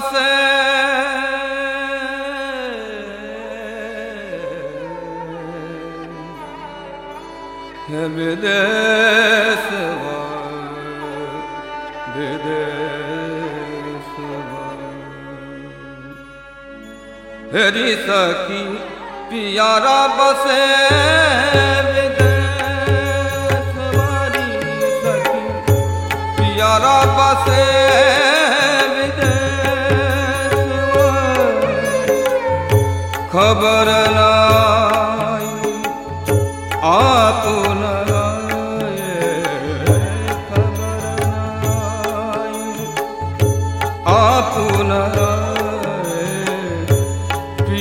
وفاء بدا ثوى بدا ثوى هري ساكي ਪਿਆਰਾ ਬਸੇ ਖਬਰ ਨਾਈ ਆਪੋ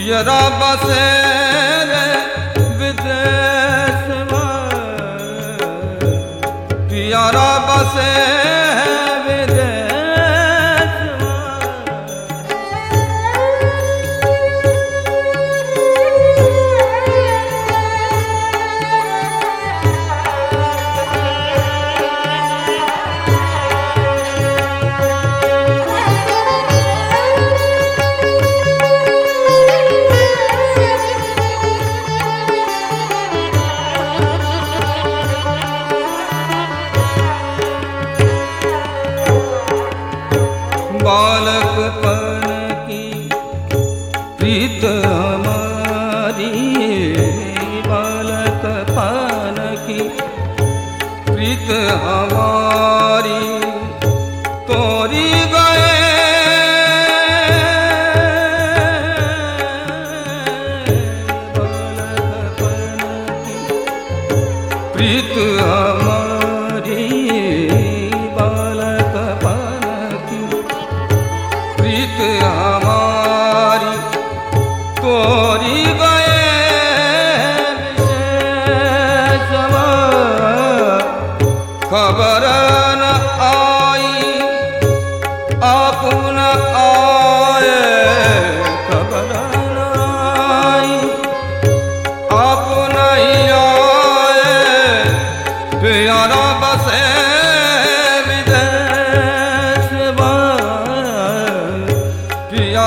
ਜਰਾ ਬਸੇ ਰੇ ਵਿਦੇਸ ਮਾ ਪਿਆਰਾ ਬਸੇ बालक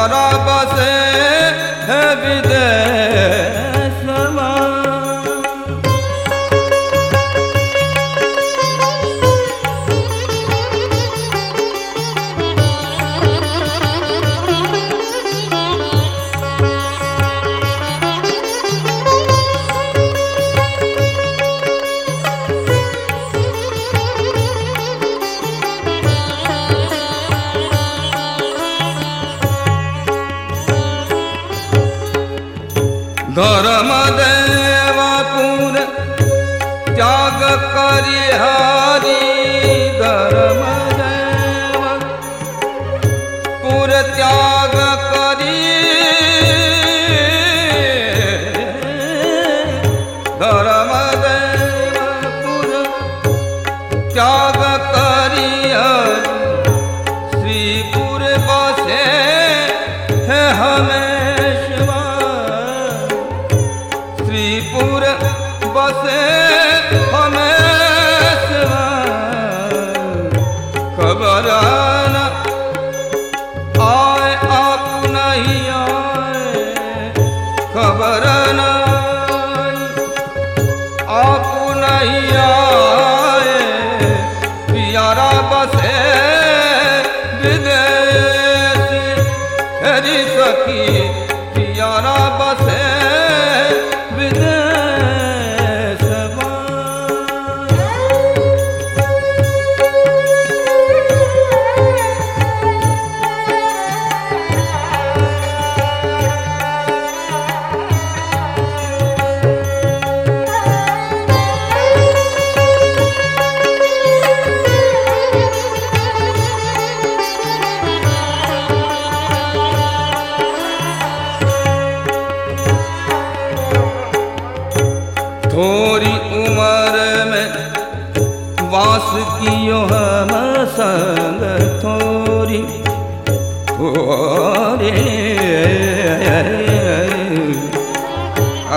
জরা ਧਰਮ ਦੇਵਾ ਪੂਰ ਤਿਆਗ ਕਰਿਆ hacer. थोरी उमर में वास कियो हम संग थोरी थोरे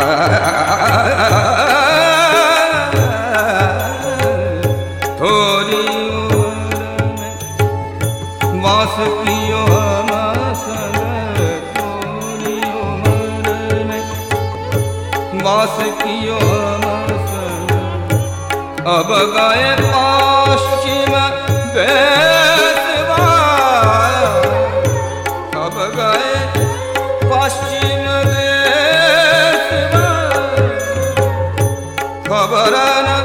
आ ਅਬ ਗਏ ਪਸ਼ਚਿਮ ਦੇਸਵਾਇਆ ਅਬ ਗਏ ਪਸ਼ਚਿਮ ਦੇਸਵਾਇਆ ਖਬਰ ਨਾ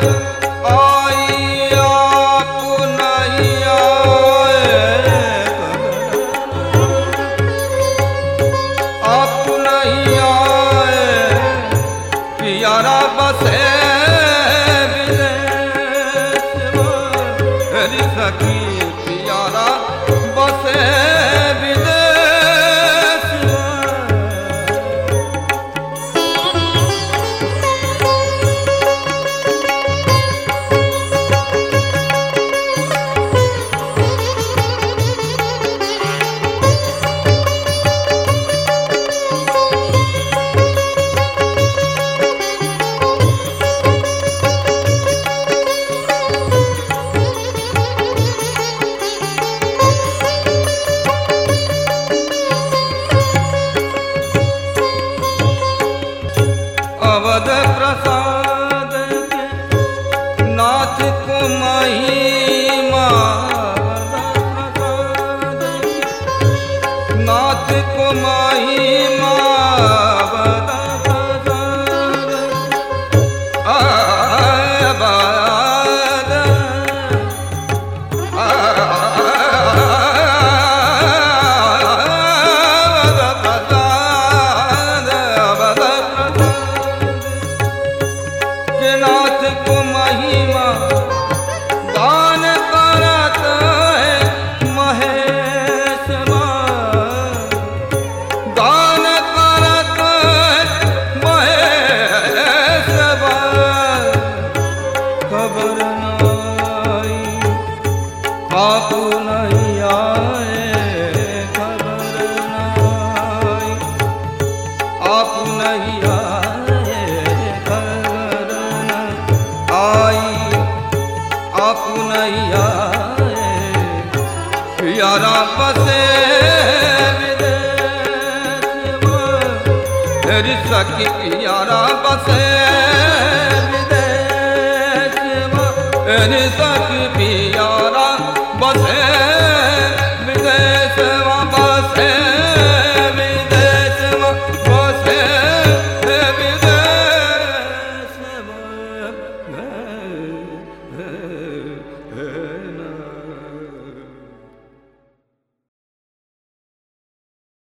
ਸਕੀ ਯਾਰਾ ਬਸੇ